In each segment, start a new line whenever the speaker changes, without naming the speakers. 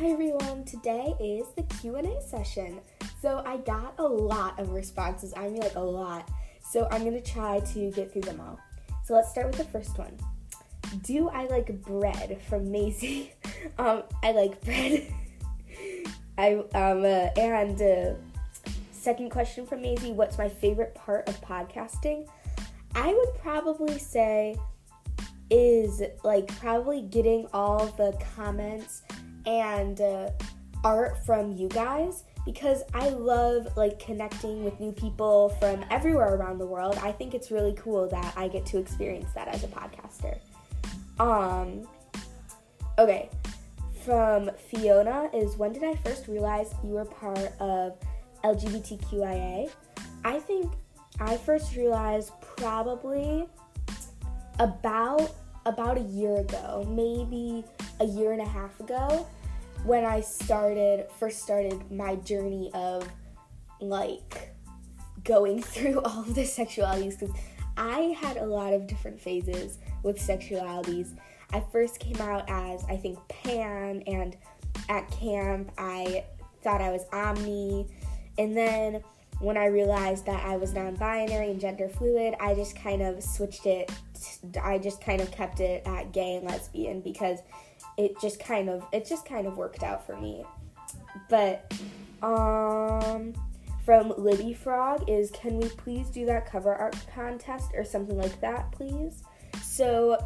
Hi everyone, today is the Q&A session. So I got a lot of responses, I mean like a lot. So I'm going to try to get through them all. So let's start with the first one. Do I like bread from Maisie? um, I like bread. I um uh, and uh, second question from Maisie, what's my favorite part of podcasting? I would probably say is like probably getting all the comments and uh, art from you guys because I love like connecting with new people from everywhere around the world. I think it's really cool that I get to experience that as a podcaster. Um okay. From Fiona is when did I first realize you were part of LGBTQIA? I think I first realized probably about about a year ago, maybe a year and a half ago, when I started first started my journey of like going through all of the sexualities because I had a lot of different phases with sexualities. I first came out as I think pan and at camp I thought I was omni and then when I realized that I was non binary and gender fluid, I just kind of switched it. I just kind of kept it at gay and lesbian because it just kind of it just kind of worked out for me. But um from Libby Frog is can we please do that cover art contest or something like that, please? So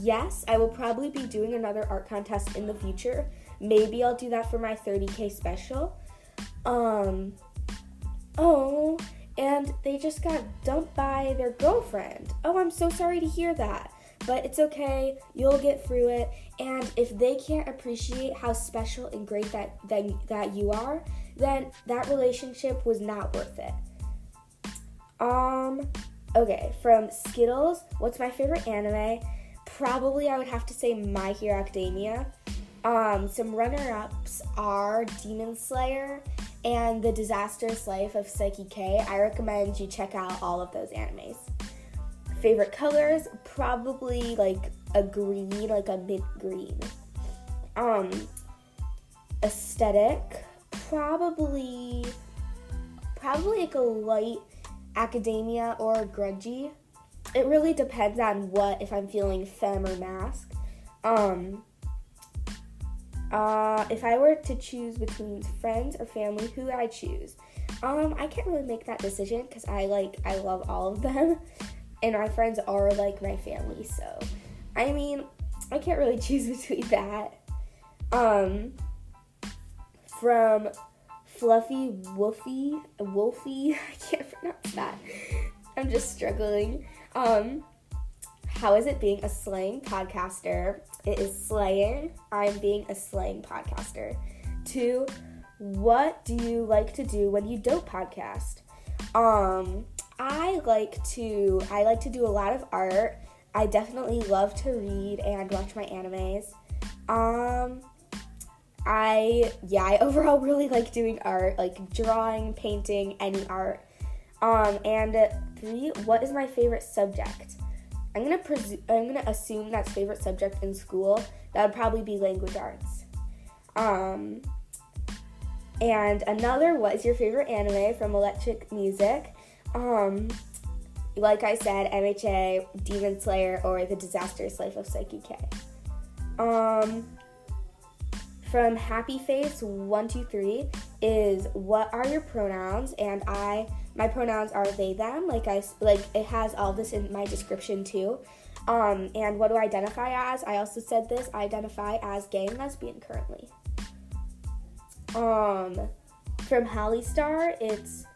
yes, I will probably be doing another art contest in the future. Maybe I'll do that for my 30k special. Um Oh, and they just got dumped by their girlfriend. Oh, I'm so sorry to hear that. But it's okay. You'll get through it. And if they can't appreciate how special and great that that, that you are, then that relationship was not worth it. Um okay, from Skittles, what's my favorite anime? Probably I would have to say My Hero Academia. Um, some runner-ups are Demon Slayer and The Disastrous Life of Saiki K. I recommend you check out all of those animes. Favorite colors? Probably like a green, like a mint green. Um, aesthetic? Probably, probably like a light academia or grungy. It really depends on what, if I'm feeling femme or masc. Um, uh, if I were to choose between friends or family, who would I choose? Um, I can't really make that decision because I like I love all of them, and my friends are like my family. So, I mean, I can't really choose between that. Um, from Fluffy Wolfie Wolfie, I can't pronounce that. I'm just struggling. Um, how is it being a slang podcaster? It is slaying. I'm being a slang podcaster. Two, what do you like to do when you don't podcast? Um, I like to I like to do a lot of art. I definitely love to read and watch my animes. Um, I yeah, I overall really like doing art, like drawing, painting, any art. Um, and three, what is my favorite subject? I'm gonna presu- I'm gonna assume that's favorite subject in school. That would probably be language arts. Um, and another, what is your favorite anime from Electric Music? Um, like I said, MHA, Demon Slayer, or The Disastrous Life of Saiki K. Um, from Happy Face one two three is what are your pronouns? And I my pronouns are they them. Like I like it has all this in my description too. Um, and what do I identify as? I also said this. I identify as gay and lesbian currently. Um, from Holly Star, it's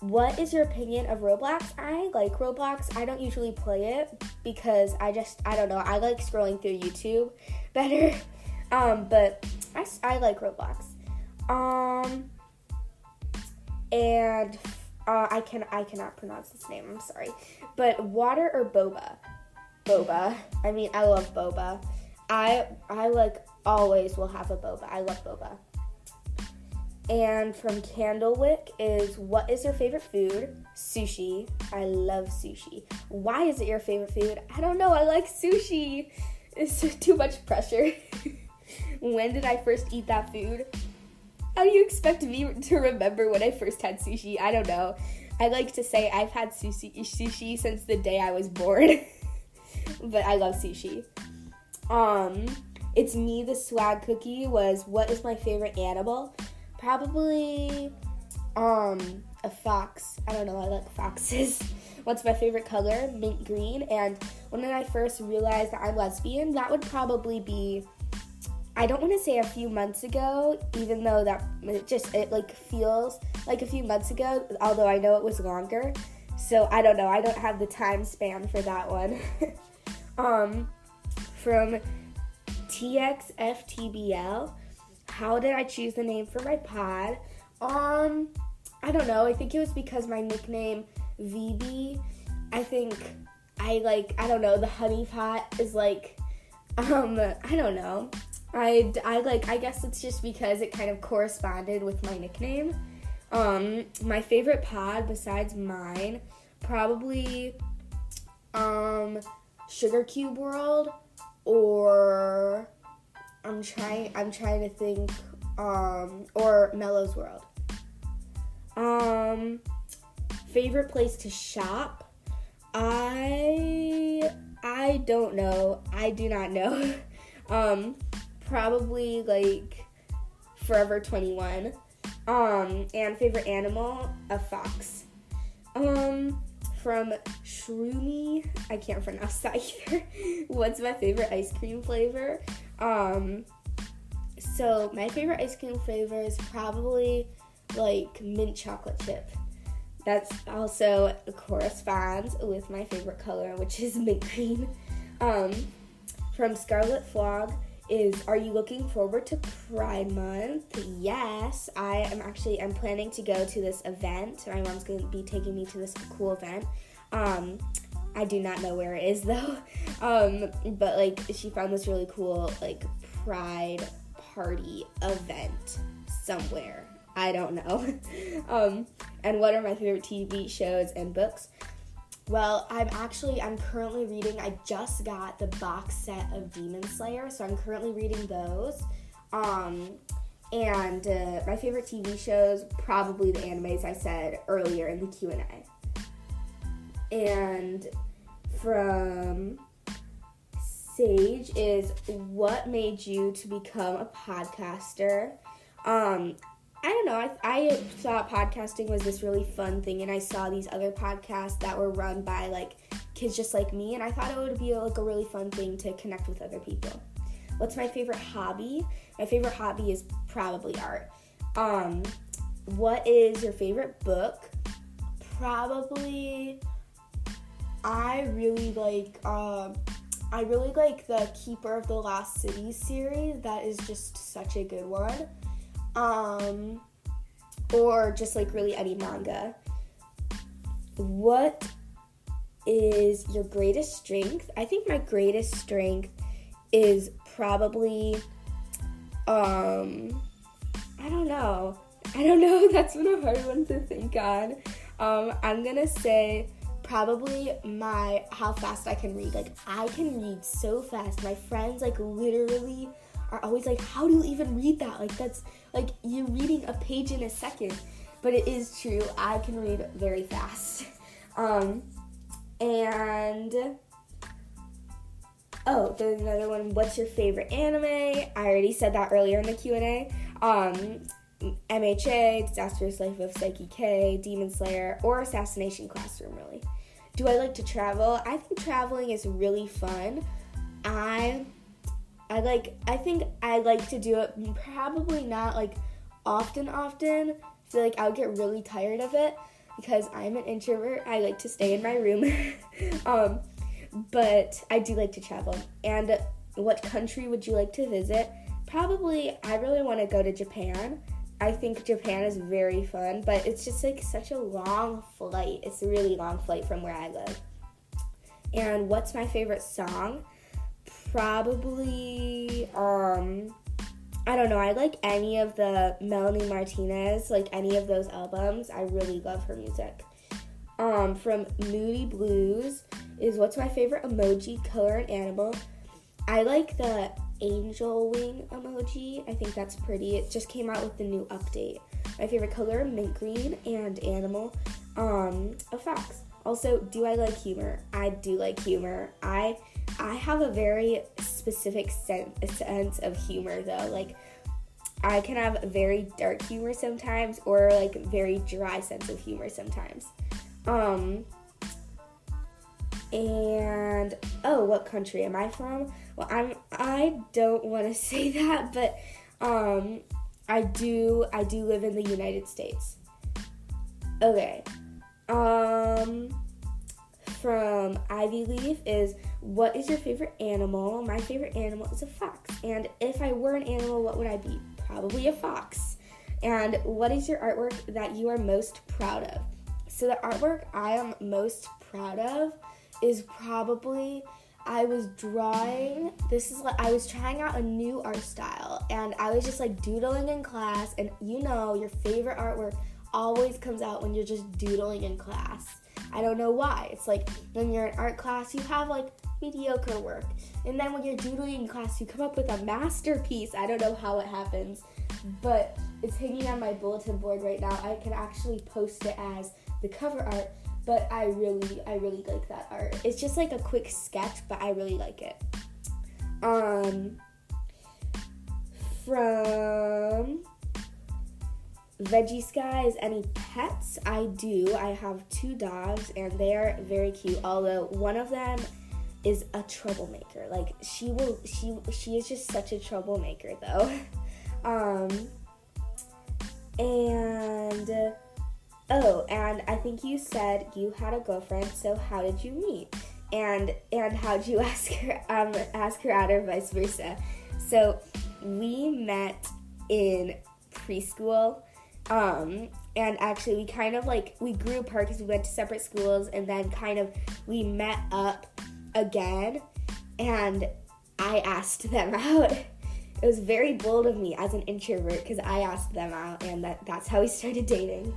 what is your opinion of Roblox? I like Roblox. I don't usually play it because I just I don't know. I like scrolling through YouTube better. Um, but I, I like Roblox. Um, and uh, I can I cannot pronounce this name. I'm sorry, but water or boba? Boba. I mean, I love boba. I I like always will have a boba. I love boba. And from Candlewick is what is your favorite food? Sushi. I love sushi. Why is it your favorite food? I don't know. I like sushi. It's too much pressure. when did I first eat that food? How do you expect me to remember when I first had sushi? I don't know. I like to say I've had sushi sushi since the day I was born. but I love sushi. Um, it's me the swag cookie was what is my favorite animal? Probably um a fox. I don't know, I like foxes. What's my favorite color? Mint green. And when I first realized that I'm lesbian, that would probably be I don't want to say a few months ago, even though that it just it like feels like a few months ago, although I know it was longer. So I don't know. I don't have the time span for that one. um, from TXFTBL, how did I choose the name for my pod? Um, I don't know. I think it was because my nickname VB. I think I like I don't know. The honey pot is like um I don't know. I, I like I guess it's just because it kind of corresponded with my nickname. Um, my favorite pod besides mine, probably um, Sugar Cube World, or I'm trying I'm trying to think, um, or Mellows World. Um, favorite place to shop, I I don't know. I do not know. um, probably like Forever 21. Um, and favorite animal, a fox. Um, from Shroomy, I can't pronounce that either. What's my favorite ice cream flavor? Um, so my favorite ice cream flavor is probably like mint chocolate chip. That's also corresponds with my favorite color, which is mint green. Um, from Scarlet Flog, is are you looking forward to Pride Month? Yes, I am actually I'm planning to go to this event. My mom's going to be taking me to this cool event. Um, I do not know where it is though. Um, but like she found this really cool like Pride party event somewhere. I don't know. um, and what are my favorite TV shows and books? Well, I'm actually I'm currently reading. I just got the box set of Demon Slayer, so I'm currently reading those. Um, and uh, my favorite TV shows, probably the animes I said earlier in the Q and A. And from Sage is what made you to become a podcaster? Um, I don't know. I, I thought podcasting was this really fun thing, and I saw these other podcasts that were run by like kids just like me, and I thought it would be like a really fun thing to connect with other people. What's my favorite hobby? My favorite hobby is probably art. Um, what is your favorite book? Probably. I really like. Um, I really like the Keeper of the Lost City series. That is just such a good one um, or just like really any manga. What is your greatest strength? I think my greatest strength is probably, um, I don't know. I don't know. That's been a hard one to think on. Um, I'm gonna say probably my how fast I can read. Like I can read so fast. My friends like literally are always like, "How do you even read that?" Like that's like you're reading a page in a second. But it is true. I can read very fast. Um, and oh, there's another one. What's your favorite anime? I already said that earlier in the Q and A. Um, MHA, Disastrous Life of Saiki K, Demon Slayer, or Assassination Classroom. Really. Do I like to travel? I think traveling is really fun. I I like I think I like to do it probably not like often often. I feel like I would get really tired of it because I'm an introvert. I like to stay in my room. um, but I do like to travel. And what country would you like to visit? Probably I really want to go to Japan. I think Japan is very fun, but it's just like such a long flight. It's a really long flight from where I live. And what's my favorite song? Probably um I don't know. I like any of the Melanie Martinez, like any of those albums. I really love her music. Um, from Moody Blues is what's my favorite emoji, color, and animal. I like the angel wing emoji. I think that's pretty. It just came out with the new update. My favorite color, mint green, and animal, um, a fox. Also, do I like humor? I do like humor. I I have a very specific sense, sense of humor though. Like I can have very dark humor sometimes or like very dry sense of humor sometimes. Um and oh, what country am I from? Well, I'm I don't want to say that, but um I do I do live in the United States. Okay. Um from Ivy Leaf is what is your favorite animal? My favorite animal is a fox. And if I were an animal, what would I be? Probably a fox. And what is your artwork that you are most proud of? So the artwork I am most proud of is probably I was drawing. This is like I was trying out a new art style, and I was just like doodling in class. And you know, your favorite artwork always comes out when you're just doodling in class. I don't know why. It's like when you're in art class, you have like mediocre work, and then when you're doodling in class, you come up with a masterpiece. I don't know how it happens, but it's hanging on my bulletin board right now. I can actually post it as the cover art but I really, I really like that art. It's just like a quick sketch, but I really like it. Um, from Veggie Skies, any pets? I do. I have two dogs, and they are very cute. Although one of them is a troublemaker. Like she will, she she is just such a troublemaker, though. um, and. Oh, and I think you said you had a girlfriend. So how did you meet? And and how did you ask her um ask her out or vice versa? So we met in preschool. Um, and actually we kind of like we grew apart because we went to separate schools and then kind of we met up again and I asked them out. It was very bold of me as an introvert because I asked them out and that, that's how we started dating.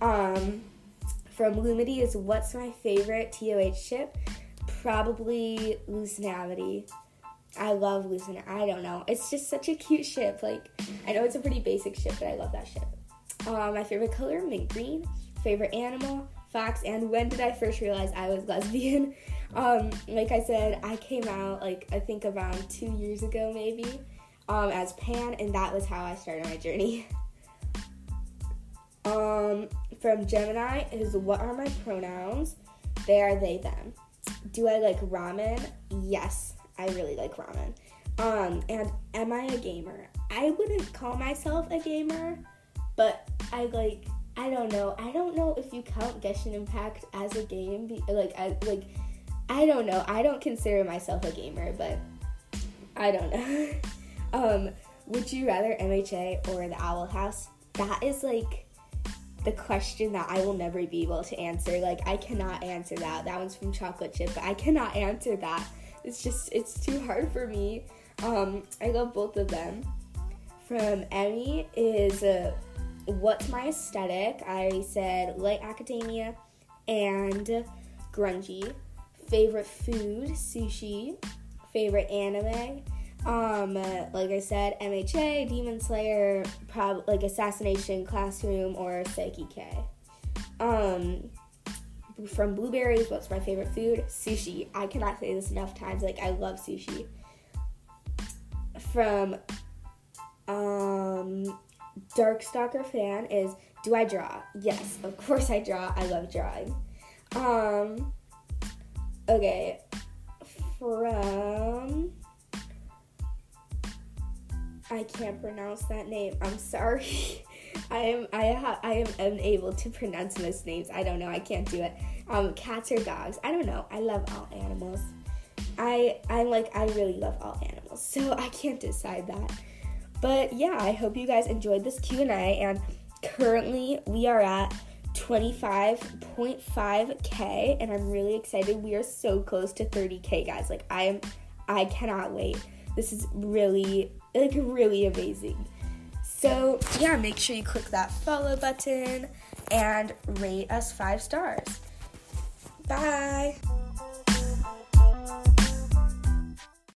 Um, from Lumity is what's my favorite TOH ship? Probably Lucinavity. I love Lucina. I don't know. It's just such a cute ship. Like, I know it's a pretty basic ship, but I love that ship. Uh, my favorite color, mint green. Favorite animal, fox. And when did I first realize I was lesbian? Um, like I said, I came out like I think around two years ago, maybe, um, as pan, and that was how I started my journey. Um, from Gemini is what are my pronouns? They are they them. Do I like ramen? Yes, I really like ramen. Um, and am I a gamer? I wouldn't call myself a gamer, but I like I don't know. I don't know if you count Genshin Impact as a game. Like I like I don't know. I don't consider myself a gamer, but I don't know. um, would you rather MHA or the Owl House? That is like the question that I will never be able to answer. Like I cannot answer that. That one's from Chocolate Chip, but I cannot answer that. It's just it's too hard for me. Um, I love both of them. From Emmy is uh, what's my aesthetic? I said light academia and grungy. Favorite food, sushi. Favorite anime, um, like I said, MHA, Demon Slayer, prob- like Assassination Classroom, or Saiki K. Um, from blueberries, what's my favorite food? Sushi. I cannot say this enough times. Like I love sushi. From Darkstalker fan is do I draw? Yes, of course I draw. I love drawing. Um, okay, from I can't pronounce that name. I'm sorry. I am I ha- I am unable to pronounce most names. I don't know. I can't do it. Um, cats or dogs? I don't know. I love all animals. I I'm like I really love all animals, so I can't decide that. But yeah, I hope you guys enjoyed this Q and currently we are at 25.5k, and I'm really excited. We are so close to 30k, guys. Like I am, I cannot wait. This is really like really amazing. So, yeah, make sure you click that follow button and rate us five stars. Bye.